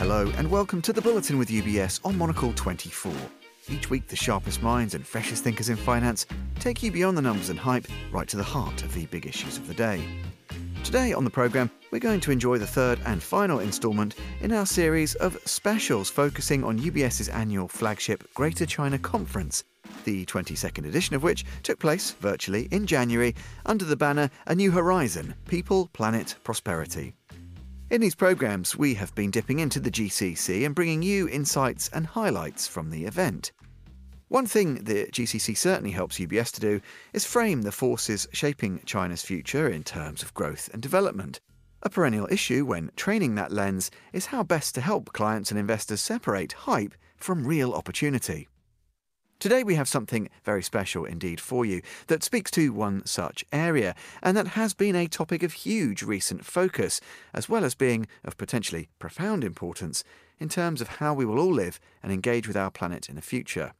Hello, and welcome to the Bulletin with UBS on Monocle 24. Each week, the sharpest minds and freshest thinkers in finance take you beyond the numbers and hype right to the heart of the big issues of the day. Today on the programme, we're going to enjoy the third and final instalment in our series of specials focusing on UBS's annual flagship Greater China Conference, the 22nd edition of which took place virtually in January under the banner A New Horizon People, Planet, Prosperity. In these programmes, we have been dipping into the GCC and bringing you insights and highlights from the event. One thing the GCC certainly helps UBS to do is frame the forces shaping China's future in terms of growth and development. A perennial issue when training that lens is how best to help clients and investors separate hype from real opportunity. Today we have something very special indeed for you that speaks to one such area, and that has been a topic of huge recent focus, as well as being of potentially profound importance in terms of how we will all live and engage with our planet in the future.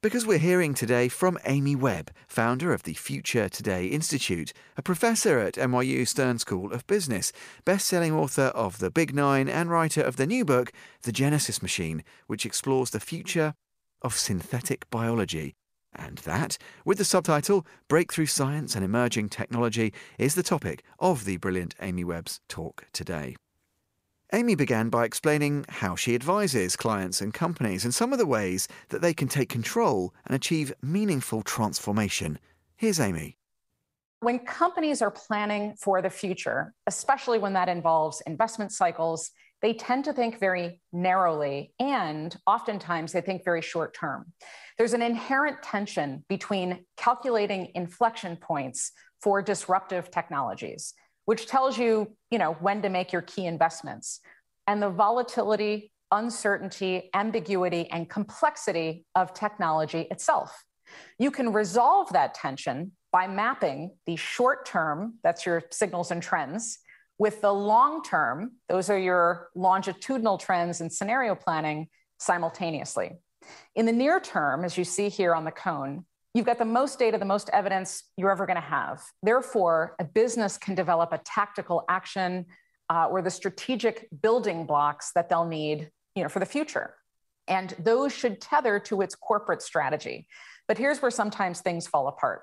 Because we're hearing today from Amy Webb, founder of the Future Today Institute, a professor at NYU Stern School of Business, best-selling author of The Big Nine and writer of the new book The Genesis Machine, which explores the future of synthetic biology. And that, with the subtitle Breakthrough Science and Emerging Technology, is the topic of the brilliant Amy Webb's talk today. Amy began by explaining how she advises clients and companies and some of the ways that they can take control and achieve meaningful transformation. Here's Amy. When companies are planning for the future, especially when that involves investment cycles they tend to think very narrowly and oftentimes they think very short term. There's an inherent tension between calculating inflection points for disruptive technologies, which tells you, you know, when to make your key investments, and the volatility, uncertainty, ambiguity, and complexity of technology itself. You can resolve that tension by mapping the short term, that's your signals and trends, with the long term, those are your longitudinal trends and scenario planning simultaneously. In the near term, as you see here on the cone, you've got the most data, the most evidence you're ever going to have. Therefore, a business can develop a tactical action uh, or the strategic building blocks that they'll need you know, for the future. And those should tether to its corporate strategy. But here's where sometimes things fall apart.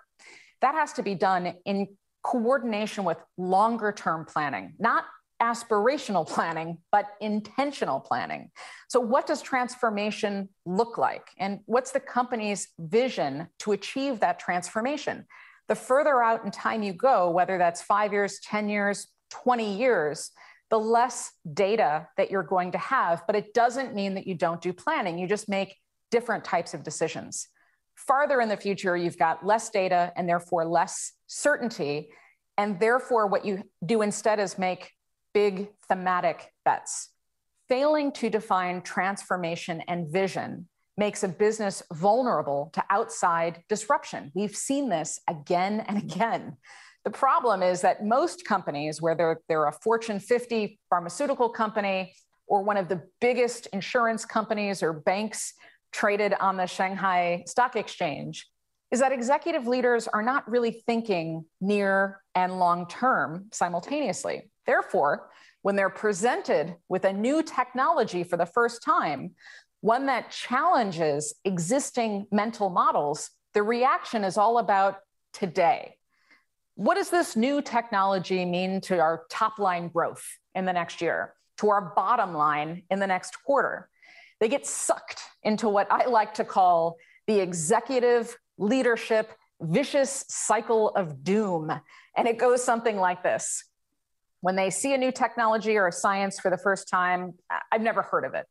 That has to be done in coordination with longer term planning, not aspirational planning, but intentional planning. So, what does transformation look like? And what's the company's vision to achieve that transformation? The further out in time you go, whether that's five years, 10 years, 20 years, the less data that you're going to have. But it doesn't mean that you don't do planning, you just make different types of decisions. Farther in the future, you've got less data and therefore less certainty. And therefore, what you do instead is make big thematic bets. Failing to define transformation and vision makes a business vulnerable to outside disruption. We've seen this again and again. The problem is that most companies, whether they're a Fortune 50 pharmaceutical company or one of the biggest insurance companies or banks traded on the Shanghai Stock Exchange, is that executive leaders are not really thinking near and long term simultaneously. Therefore, when they're presented with a new technology for the first time, one that challenges existing mental models, the reaction is all about today. What does this new technology mean to our top line growth in the next year, to our bottom line in the next quarter? They get sucked into what I like to call the executive leadership vicious cycle of doom. And it goes something like this When they see a new technology or a science for the first time, I've never heard of it.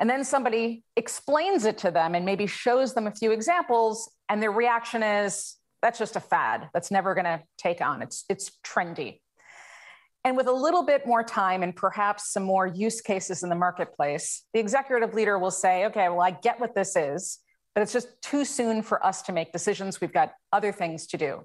And then somebody explains it to them and maybe shows them a few examples, and their reaction is, that's just a fad. That's never going to take on. It's, it's trendy. And with a little bit more time and perhaps some more use cases in the marketplace, the executive leader will say, okay, well, I get what this is but it's just too soon for us to make decisions. We've got other things to do.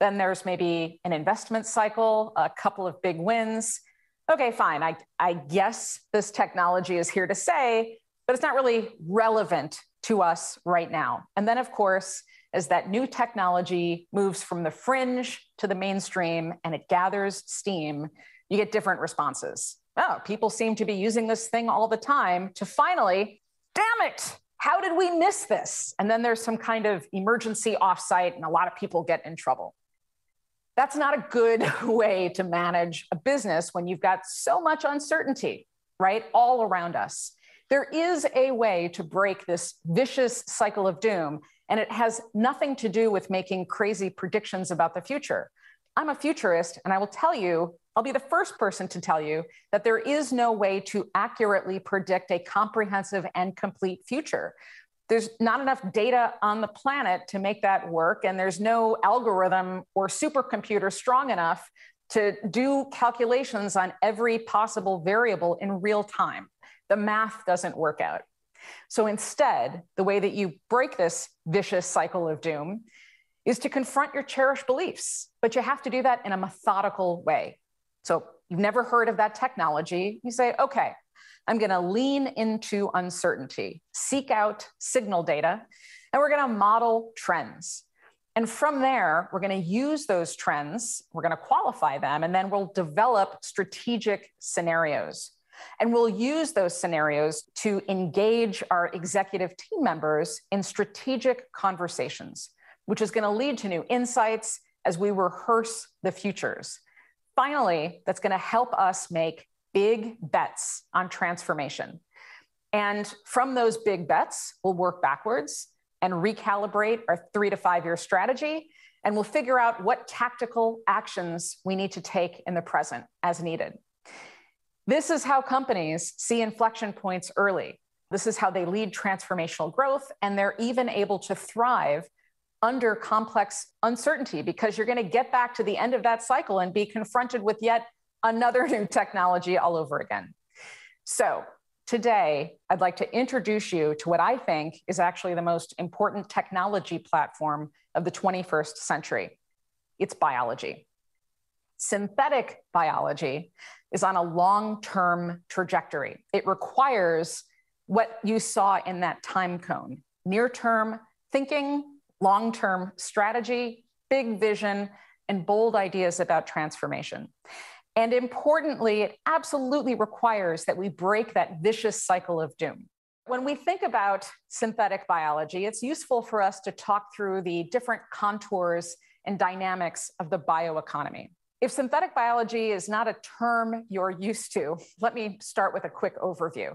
Then there's maybe an investment cycle, a couple of big wins. Okay, fine. I, I guess this technology is here to stay, but it's not really relevant to us right now. And then, of course, as that new technology moves from the fringe to the mainstream and it gathers steam, you get different responses. oh, people seem to be using this thing all the time, to finally, damn it, how did we miss this? And then there's some kind of emergency offsite, and a lot of people get in trouble. That's not a good way to manage a business when you've got so much uncertainty, right, all around us. There is a way to break this vicious cycle of doom, and it has nothing to do with making crazy predictions about the future. I'm a futurist, and I will tell you, I'll be the first person to tell you that there is no way to accurately predict a comprehensive and complete future. There's not enough data on the planet to make that work, and there's no algorithm or supercomputer strong enough to do calculations on every possible variable in real time. The math doesn't work out. So instead, the way that you break this vicious cycle of doom is to confront your cherished beliefs, but you have to do that in a methodical way. So you've never heard of that technology. You say, okay, I'm going to lean into uncertainty, seek out signal data, and we're going to model trends. And from there, we're going to use those trends, we're going to qualify them, and then we'll develop strategic scenarios. And we'll use those scenarios to engage our executive team members in strategic conversations, which is going to lead to new insights as we rehearse the futures. Finally, that's going to help us make big bets on transformation. And from those big bets, we'll work backwards and recalibrate our three to five year strategy. And we'll figure out what tactical actions we need to take in the present as needed. This is how companies see inflection points early. This is how they lead transformational growth, and they're even able to thrive under complex uncertainty because you're going to get back to the end of that cycle and be confronted with yet another new technology all over again. So, today, I'd like to introduce you to what I think is actually the most important technology platform of the 21st century it's biology. Synthetic biology is on a long term trajectory. It requires what you saw in that time cone near term thinking, long term strategy, big vision, and bold ideas about transformation. And importantly, it absolutely requires that we break that vicious cycle of doom. When we think about synthetic biology, it's useful for us to talk through the different contours and dynamics of the bioeconomy. If synthetic biology is not a term you're used to, let me start with a quick overview.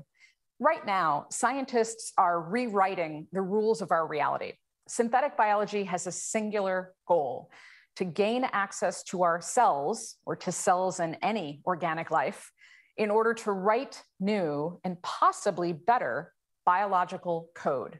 Right now, scientists are rewriting the rules of our reality. Synthetic biology has a singular goal to gain access to our cells or to cells in any organic life in order to write new and possibly better biological code.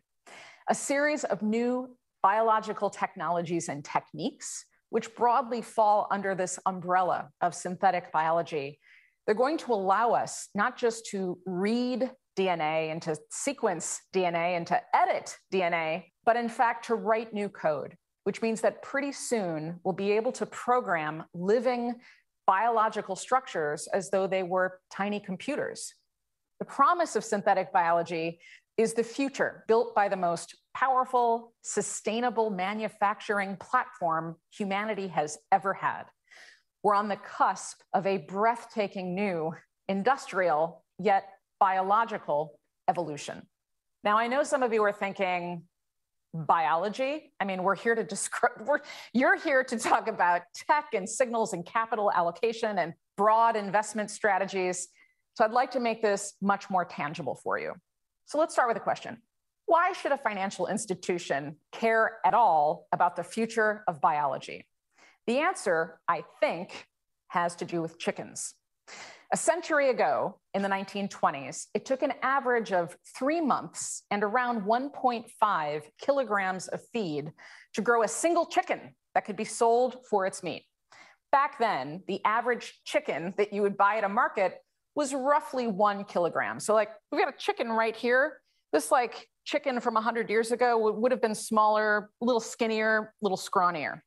A series of new biological technologies and techniques which broadly fall under this umbrella of synthetic biology, they're going to allow us not just to read DNA and to sequence DNA and to edit DNA, but in fact to write new code, which means that pretty soon we'll be able to program living biological structures as though they were tiny computers. The promise of synthetic biology is the future built by the most powerful, sustainable manufacturing platform humanity has ever had. We're on the cusp of a breathtaking new industrial, yet biological evolution. Now, I know some of you are thinking, biology. I mean, we're here to describe, you're here to talk about tech and signals and capital allocation and broad investment strategies. So I'd like to make this much more tangible for you. So let's start with a question. Why should a financial institution care at all about the future of biology? The answer, I think, has to do with chickens. A century ago, in the 1920s, it took an average of three months and around 1.5 kilograms of feed to grow a single chicken that could be sold for its meat. Back then, the average chicken that you would buy at a market was roughly one kilogram. So, like, we've got a chicken right here. This, like, chicken from 100 years ago would, would have been smaller, a little skinnier, a little scrawnier.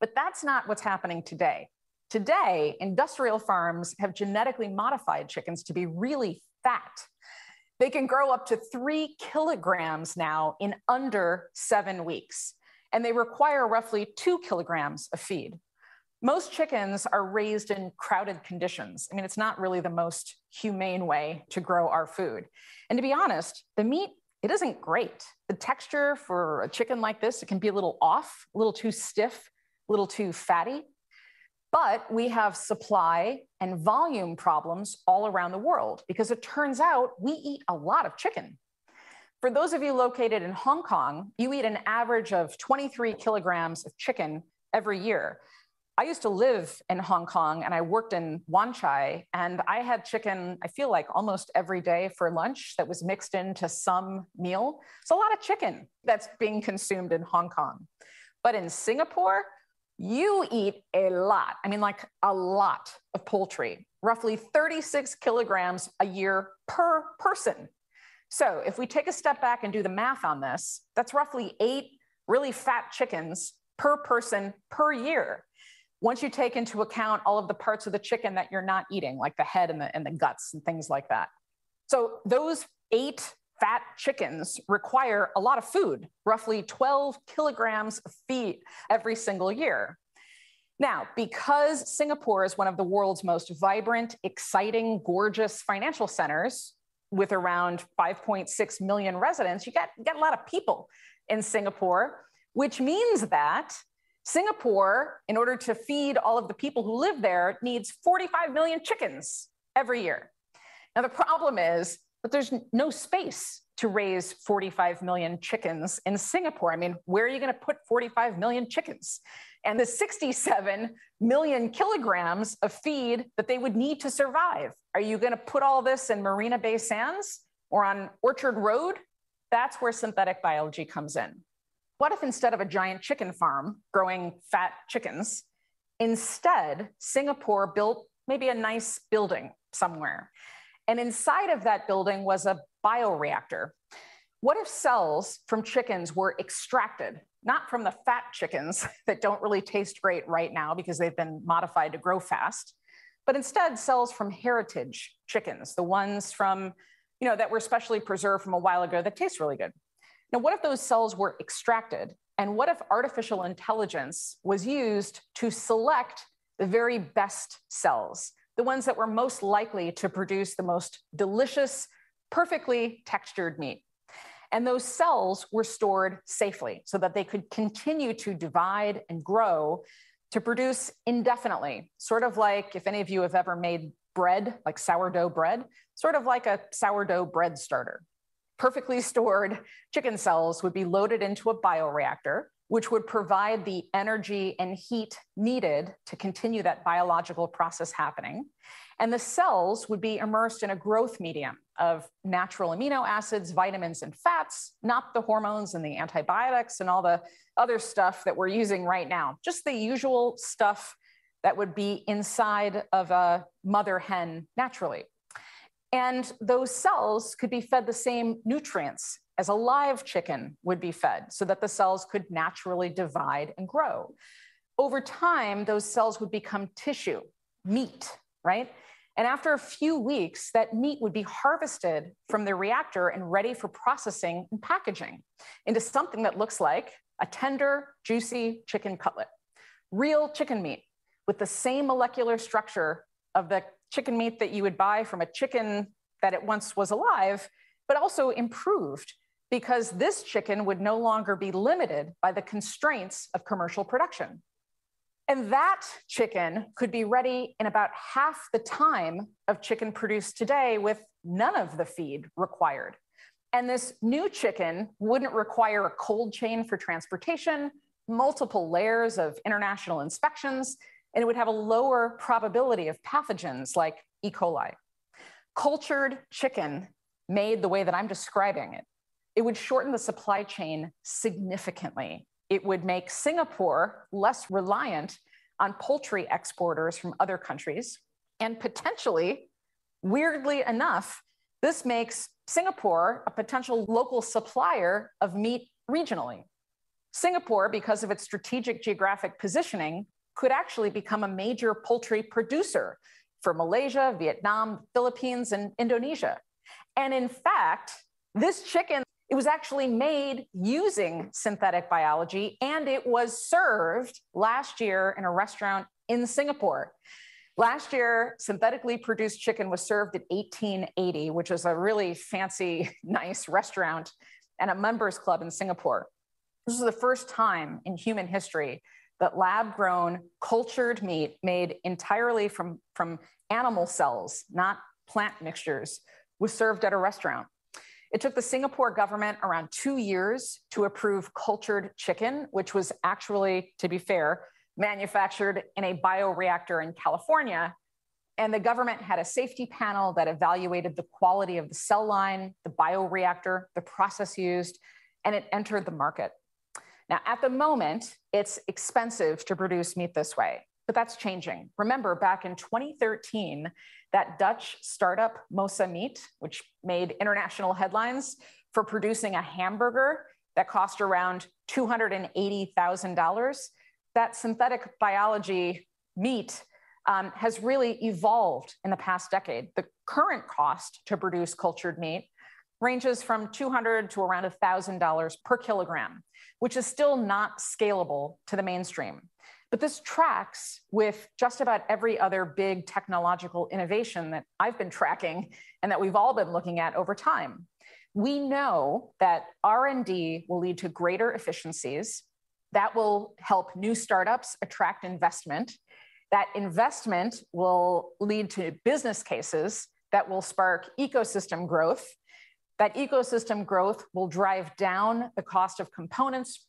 But that's not what's happening today. Today, industrial farms have genetically modified chickens to be really fat. They can grow up to three kilograms now in under seven weeks, and they require roughly two kilograms of feed. Most chickens are raised in crowded conditions. I mean, it's not really the most humane way to grow our food. And to be honest, the meat, it isn't great. The texture for a chicken like this, it can be a little off, a little too stiff, a little too fatty. But we have supply and volume problems all around the world because it turns out we eat a lot of chicken. For those of you located in Hong Kong, you eat an average of 23 kilograms of chicken every year. I used to live in Hong Kong and I worked in Wan Chai, and I had chicken, I feel like almost every day for lunch that was mixed into some meal. It's a lot of chicken that's being consumed in Hong Kong. But in Singapore, you eat a lot. I mean, like a lot of poultry, roughly 36 kilograms a year per person. So if we take a step back and do the math on this, that's roughly eight really fat chickens per person per year once you take into account all of the parts of the chicken that you're not eating, like the head and the, and the guts and things like that. So those eight fat chickens require a lot of food, roughly 12 kilograms of feed every single year. Now, because Singapore is one of the world's most vibrant, exciting, gorgeous financial centers with around 5.6 million residents, you get, you get a lot of people in Singapore, which means that Singapore, in order to feed all of the people who live there, needs 45 million chickens every year. Now, the problem is that there's no space to raise 45 million chickens in Singapore. I mean, where are you going to put 45 million chickens? And the 67 million kilograms of feed that they would need to survive. Are you going to put all this in Marina Bay Sands or on Orchard Road? That's where synthetic biology comes in. What if instead of a giant chicken farm growing fat chickens, instead Singapore built maybe a nice building somewhere? And inside of that building was a bioreactor. What if cells from chickens were extracted, not from the fat chickens that don't really taste great right now because they've been modified to grow fast, but instead cells from heritage chickens, the ones from, you know, that were specially preserved from a while ago that taste really good. Now, what if those cells were extracted? And what if artificial intelligence was used to select the very best cells, the ones that were most likely to produce the most delicious, perfectly textured meat? And those cells were stored safely so that they could continue to divide and grow to produce indefinitely, sort of like if any of you have ever made bread, like sourdough bread, sort of like a sourdough bread starter perfectly stored chicken cells would be loaded into a bioreactor, which would provide the energy and heat needed to continue that biological process happening. And the cells would be immersed in a growth medium of natural amino acids, vitamins, and fats, not the hormones and the antibiotics and all the other stuff that we're using right now, just the usual stuff that would be inside of a mother hen naturally. And those cells could be fed the same nutrients as a live chicken would be fed so that the cells could naturally divide and grow. Over time, those cells would become tissue, meat, right? And after a few weeks, that meat would be harvested from the reactor and ready for processing and packaging into something that looks like a tender, juicy chicken cutlet. Real chicken meat with the same molecular structure of the chicken meat that you would buy from a chicken that it once was alive, but also improved because this chicken would no longer be limited by the constraints of commercial production. And that chicken could be ready in about half the time of chicken produced today with none of the feed required. And this new chicken wouldn't require a cold chain for transportation, multiple layers of international inspections, and it would have a lower probability of pathogens like E. coli. Cultured chicken made the way that I'm describing it, it would shorten the supply chain significantly. It would make Singapore less reliant on poultry exporters from other countries. And potentially, weirdly enough, this makes Singapore a potential local supplier of meat regionally. Singapore, because of its strategic geographic positioning, could actually become a major poultry producer for Malaysia, Vietnam, Philippines, and Indonesia. And in fact, this chicken, it was actually made using synthetic biology and it was served last year in a restaurant in Singapore. Last year, synthetically produced chicken was served at 1880, which is a really fancy, nice restaurant and a members club in Singapore. This is the first time in human history that lab grown cultured meat made entirely from, from animal cells, not plant mixtures, was served at a restaurant. It took the Singapore government around two years to approve cultured chicken, which was actually, to be fair, manufactured in a bioreactor in California. And the government had a safety panel that evaluated the quality of the cell line, the bioreactor, the process used, and it entered the market. Now, at the moment, it's expensive to produce meat this way, but that's changing. Remember, back in 2013, that Dutch startup Mosa Meat, which made international headlines for producing a hamburger that cost around $280,000, that synthetic biology meat um, has really evolved in the past decade. The current cost to produce cultured meat ranges from 200 to around $1,000 per kilogram, which is still not scalable to the mainstream. But this tracks with just about every other big technological innovation that I've been tracking and that we've all been looking at over time. We know that R&D will lead to greater efficiencies, that will help new startups attract investment. That investment will lead to business cases that will spark ecosystem growth. That ecosystem growth will drive down the cost of components,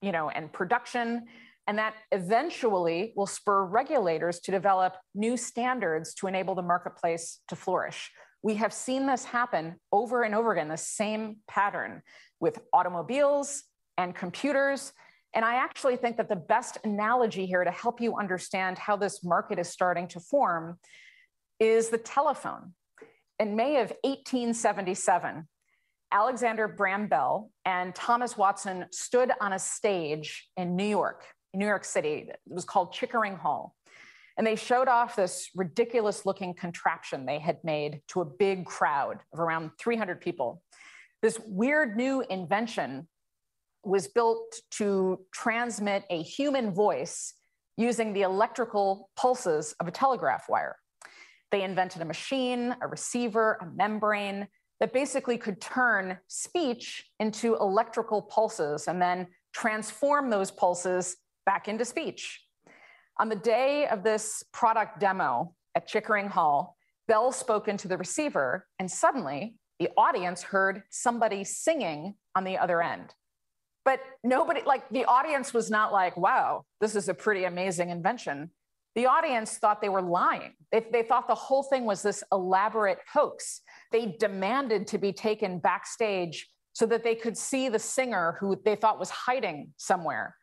you know, and production, and that eventually will spur regulators to develop new standards to enable the marketplace to flourish. We have seen this happen over and over again, the same pattern with automobiles and computers and I actually think that the best analogy here to help you understand how this market is starting to form is the telephone. In May of 1877, Alexander Graham Bell and Thomas Watson stood on a stage in New York, New York City. It was called Chickering Hall. And they showed off this ridiculous looking contraption they had made to a big crowd of around 300 people. This weird new invention was built to transmit a human voice using the electrical pulses of a telegraph wire. They invented a machine, a receiver, a membrane that basically could turn speech into electrical pulses and then transform those pulses back into speech. On the day of this product demo at Chickering Hall, Bell spoke into the receiver, and suddenly the audience heard somebody singing on the other end. But nobody, like the audience was not like, wow, this is a pretty amazing invention. The audience thought they were lying. They, they thought the whole thing was this elaborate hoax. They demanded to be taken backstage so that they could see the singer who they thought was hiding somewhere.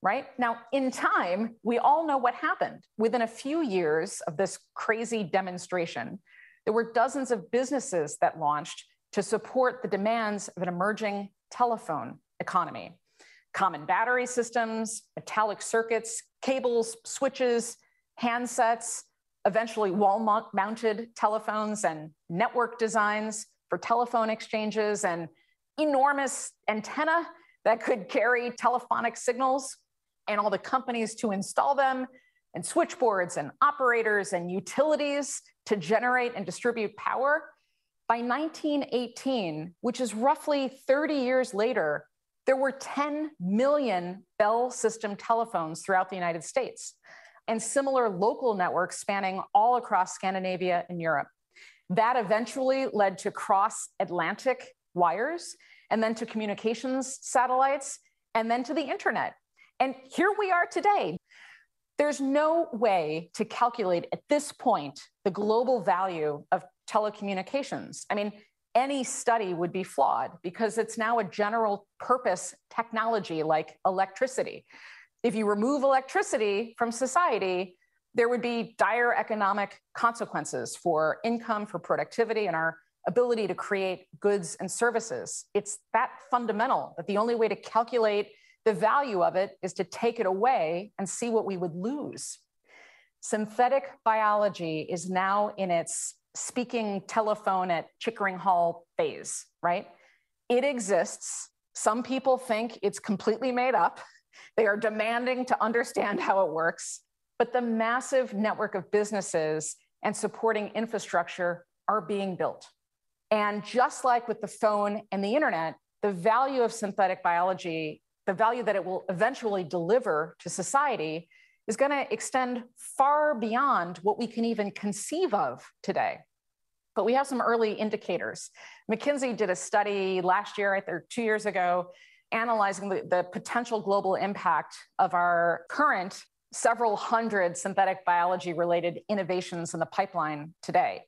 Right now, in time, we all know what happened. Within a few years of this crazy demonstration, there were dozens of businesses that launched to support the demands of an emerging telephone economy. Common battery systems, metallic circuits, cables, switches, handsets, eventually wall mounted telephones and network designs for telephone exchanges and enormous antenna that could carry telephonic signals and all the companies to install them and switchboards and operators and utilities to generate and distribute power. By 1918, which is roughly 30 years later, there were 10 million Bell system telephones throughout the United States and similar local networks spanning all across Scandinavia and Europe. That eventually led to cross Atlantic wires and then to communications satellites and then to the internet. And here we are today. There's no way to calculate at this point the global value of telecommunications. I mean, any study would be flawed because it's now a general purpose technology like electricity. If you remove electricity from society, there would be dire economic consequences for income, for productivity, and our ability to create goods and services. It's that fundamental that the only way to calculate the value of it is to take it away and see what we would lose. Synthetic biology is now in its speaking telephone at Chickering Hall phase, right? It exists. Some people think it's completely made up. They are demanding to understand how it works, but the massive network of businesses and supporting infrastructure are being built. And just like with the phone and the internet, the value of synthetic biology, the value that it will eventually deliver to society, is going to extend far beyond what we can even conceive of today. But we have some early indicators. McKinsey did a study last year, or two years ago, analyzing the, the potential global impact of our current several hundred synthetic biology related innovations in the pipeline today.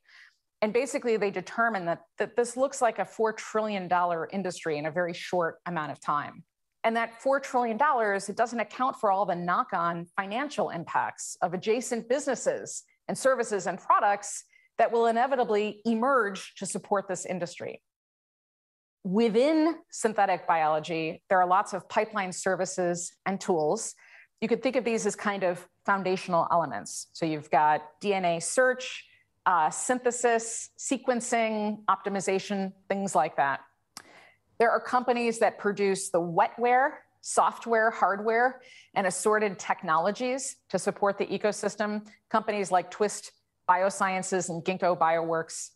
And basically, they determined that, that this looks like a $4 trillion industry in a very short amount of time. And that $4 trillion, it doesn't account for all the knock on financial impacts of adjacent businesses and services and products that will inevitably emerge to support this industry. Within synthetic biology, there are lots of pipeline services and tools. You could think of these as kind of foundational elements. So you've got DNA search, uh, synthesis, sequencing, optimization, things like that. There are companies that produce the wetware, software, hardware, and assorted technologies to support the ecosystem. Companies like Twist Biosciences and Ginkgo Bioworks.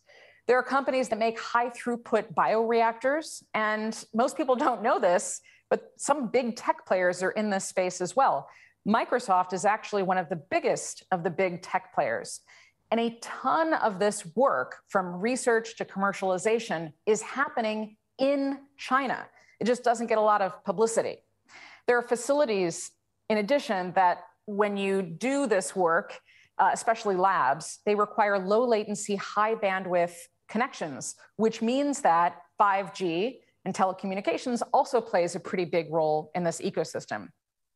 There are companies that make high throughput bioreactors, and most people don't know this, but some big tech players are in this space as well. Microsoft is actually one of the biggest of the big tech players. And a ton of this work, from research to commercialization, is happening in China. It just doesn't get a lot of publicity. There are facilities, in addition, that when you do this work, uh, especially labs, they require low latency, high bandwidth connections, which means that 5G and telecommunications also plays a pretty big role in this ecosystem.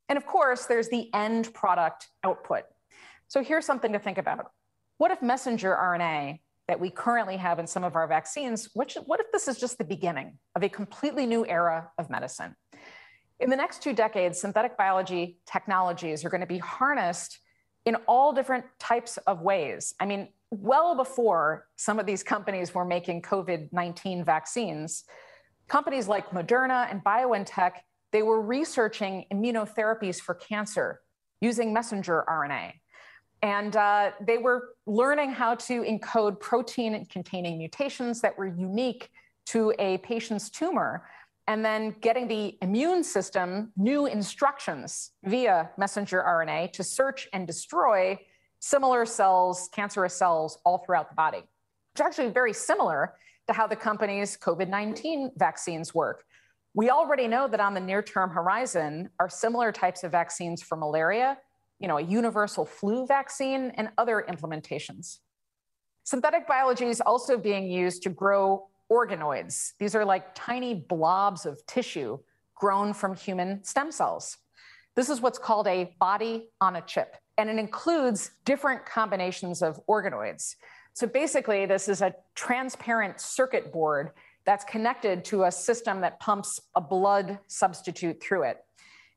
And of course, there's the end product output. So here's something to think about. What if messenger RNA that we currently have in some of our vaccines, what, if this is just the beginning of a completely new era of medicine? In the next two decades, synthetic biology technologies are going to be harnessed in all different types of ways. I mean, well before some of these companies were making COVID 19 vaccines, companies like Moderna and BioNTech, they were researching immunotherapies for cancer using messenger RNA. And uh, they were learning how to encode protein containing mutations that were unique to a patient's tumor, and then getting the immune system new instructions via messenger RNA to search and destroy similar cells, cancerous cells, all throughout the body. It's actually very similar to how the company's COVID 19 vaccines work. We already know that on the near term horizon are similar types of vaccines for malaria you know, a universal flu vaccine and other implementations. Synthetic biology is also being used to grow organoids. These are like tiny blobs of tissue grown from human stem cells. This is what's called a body on a chip, and it includes different combinations of organoids. So basically, this is a transparent circuit board that's connected to a system that pumps a blood substitute through it.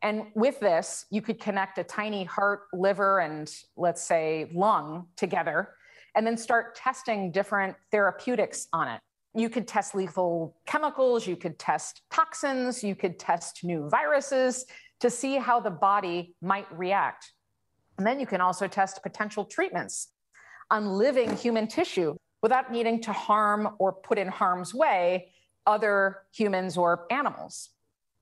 And with this, you could connect a tiny heart, liver, and let's say lung together, and then start testing different therapeutics on it. You could test lethal chemicals, you could test toxins, you could test new viruses to see how the body might react. And then you can also test potential treatments on living human tissue without needing to harm or put in harm's way other humans or animals.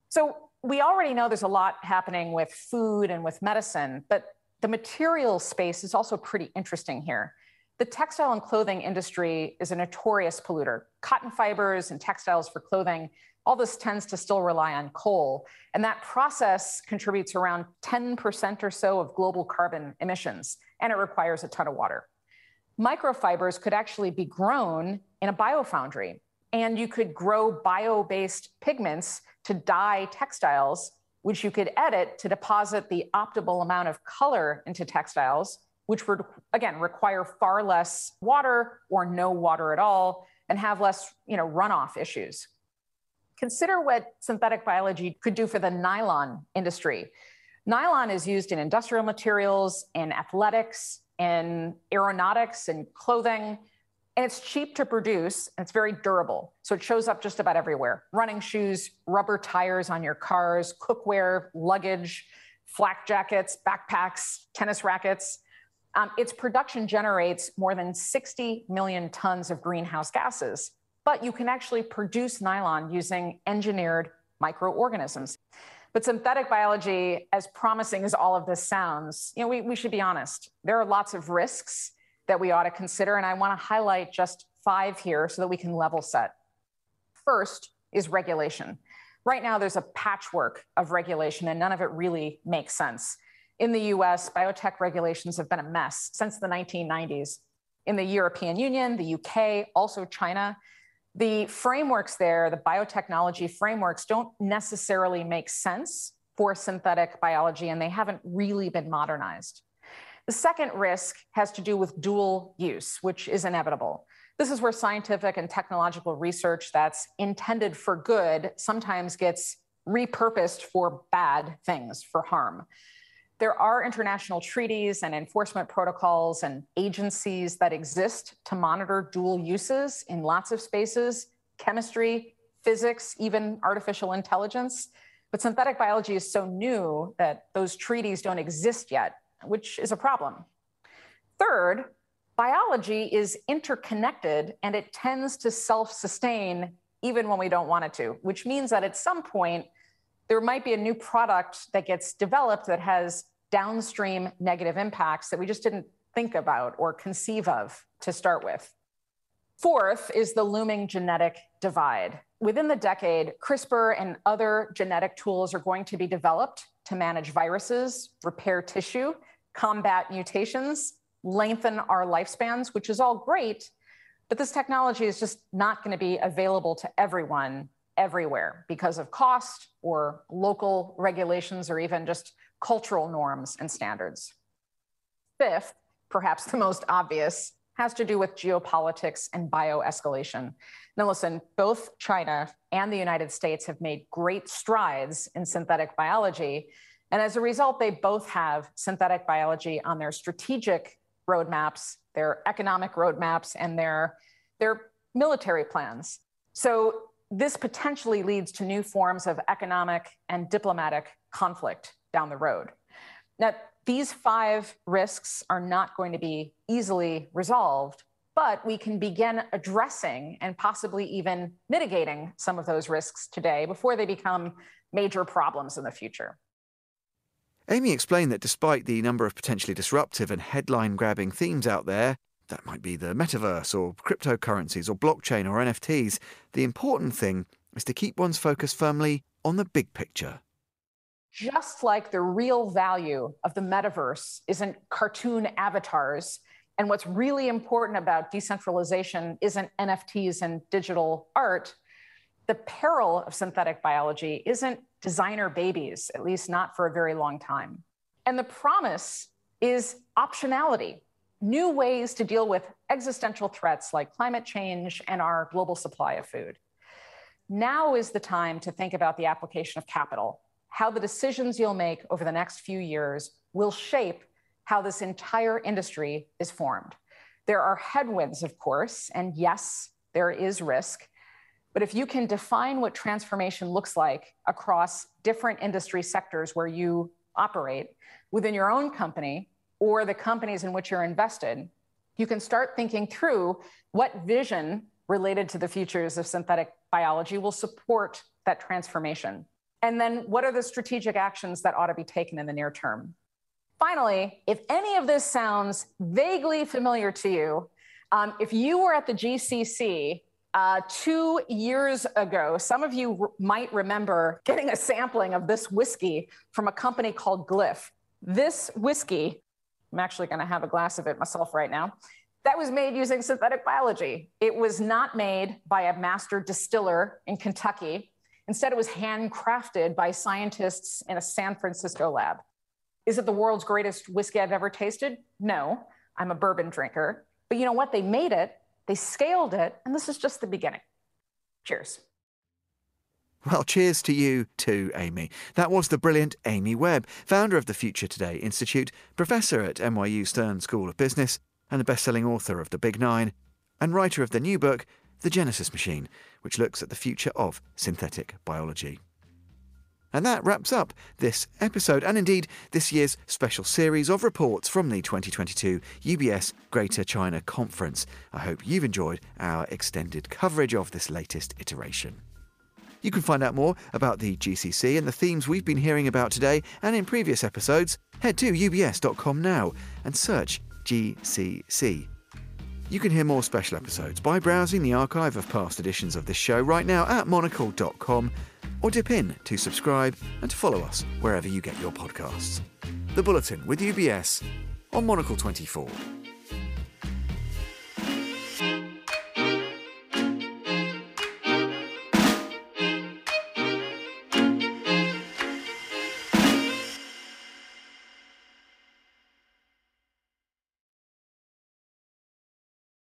So we already know there's a lot happening with food and with medicine, but the material space is also pretty interesting here. The textile and clothing industry is a notorious polluter. Cotton fibers and textiles for clothing, all this tends to still rely on coal. And that process contributes around 10% or so of global carbon emissions, and it requires a ton of water. Microfibers could actually be grown in a biofoundry, and you could grow bio based pigments to dye textiles, which you could edit to deposit the optimal amount of color into textiles, which would, again, require far less water or no water at all and have less you know, runoff issues. Consider what synthetic biology could do for the nylon industry. Nylon is used in industrial materials, in athletics, in aeronautics, and clothing and it's cheap to produce and it's very durable. So it shows up just about everywhere running shoes, rubber tires on your cars, cookware, luggage. flak jackets, backpacks, tennis rackets. Um, its production generates more than 60 million tons of greenhouse gases, but you can actually produce nylon using engineered microorganisms. But synthetic biology, as promising as all of this sounds, you know, we, we should be honest. There are lots of risks that we ought to consider, and I want to highlight just five here so that we can level set. First is regulation. Right now, there's a patchwork of regulation, and none of it really makes sense. In the US, biotech regulations have been a mess since the 1990s. In the European Union, the UK, also China, the frameworks there, the biotechnology frameworks, don't necessarily make sense for synthetic biology, and they haven't really been modernized. The second risk has to do with dual use, which is inevitable. This is where scientific and technological research that's intended for good sometimes gets repurposed for bad things, for harm. There are international treaties and enforcement protocols and agencies that exist to monitor dual uses in lots of spaces chemistry, physics, even artificial intelligence. But synthetic biology is so new that those treaties don't exist yet, which is a problem. Third, biology is interconnected and it tends to self sustain even when we don't want it to, which means that at some point, there might be a new product that gets developed that has downstream negative impacts that we just didn't think about or conceive of to start with. Fourth is the looming genetic divide. Within the decade, CRISPR and other genetic tools are going to be developed to manage viruses, repair tissue, combat mutations, lengthen our lifespans, which is all great, but this technology is just not going to be available to everyone everywhere because of cost or local regulations or even just cultural norms and standards. Fifth, perhaps the most obvious, has to do with geopolitics and bioescalation. Now, listen, both China and the United States have made great strides in synthetic biology. And as a result, they both have synthetic biology on their strategic roadmaps, their economic roadmaps, and their, their military plans. So this potentially leads to new forms of economic and diplomatic conflict down the road. Now, these five risks are not going to be easily resolved, but we can begin addressing and possibly even mitigating some of those risks today before they become major problems in the future. Amy explained that despite the number of potentially disruptive and headline grabbing themes out there, that might be the metaverse or cryptocurrencies or blockchain or NFTs. The important thing is to keep one's focus firmly on the big picture. Just like the real value of the metaverse isn't cartoon avatars, and what's really important about decentralization isn't NFTs and digital art, the peril of synthetic biology isn't designer babies, at least not for a very long time. And the promise is optionality new ways to deal with existential threats like climate change and our global supply of food. Now is the time to think about the application of capital, how the decisions you'll make over the next few years will shape how this entire industry is formed. There are headwinds, of course, and yes, there is risk. But if you can define what transformation looks like across different industry sectors where you operate within your own company, or the companies in which you're invested, you can start thinking through what vision related to the futures of synthetic biology will support that transformation. And then what are the strategic actions that ought to be taken in the near term? Finally, if any of this sounds vaguely familiar to you, um, if you were at the GCC uh, two years ago, some of you r- might remember getting a sampling of this whiskey from a company called Glyph. This whiskey I'm actually going to have a glass of it myself right now. That was made using synthetic biology. It was not made by a master distiller in Kentucky. Instead, it was handcrafted by scientists in a San Francisco lab. Is it the world's greatest whiskey I've ever tasted? No, I'm a bourbon drinker. But you know what? They made it, they scaled it, and this is just the beginning. Cheers. Well, cheers to you too, Amy. That was the brilliant Amy Webb, founder of the Future Today Institute, professor at NYU Stern School of Business, and the best-selling author of The Big Nine, and writer of the new book, The Genesis Machine, which looks at the future of synthetic biology. And that wraps up this episode, and indeed this year's special series of reports from the 2022 UBS Greater China Conference. I hope you've enjoyed our extended coverage of this latest iteration. You can find out more about the GCC and the themes we've been hearing about today and in previous episodes. Head to ubs.com now and search GCC. You can hear more special episodes by browsing the archive of past editions of this show right now at monocle.com or dip in to subscribe and to follow us wherever you get your podcasts. The Bulletin with UBS on Monocle 24.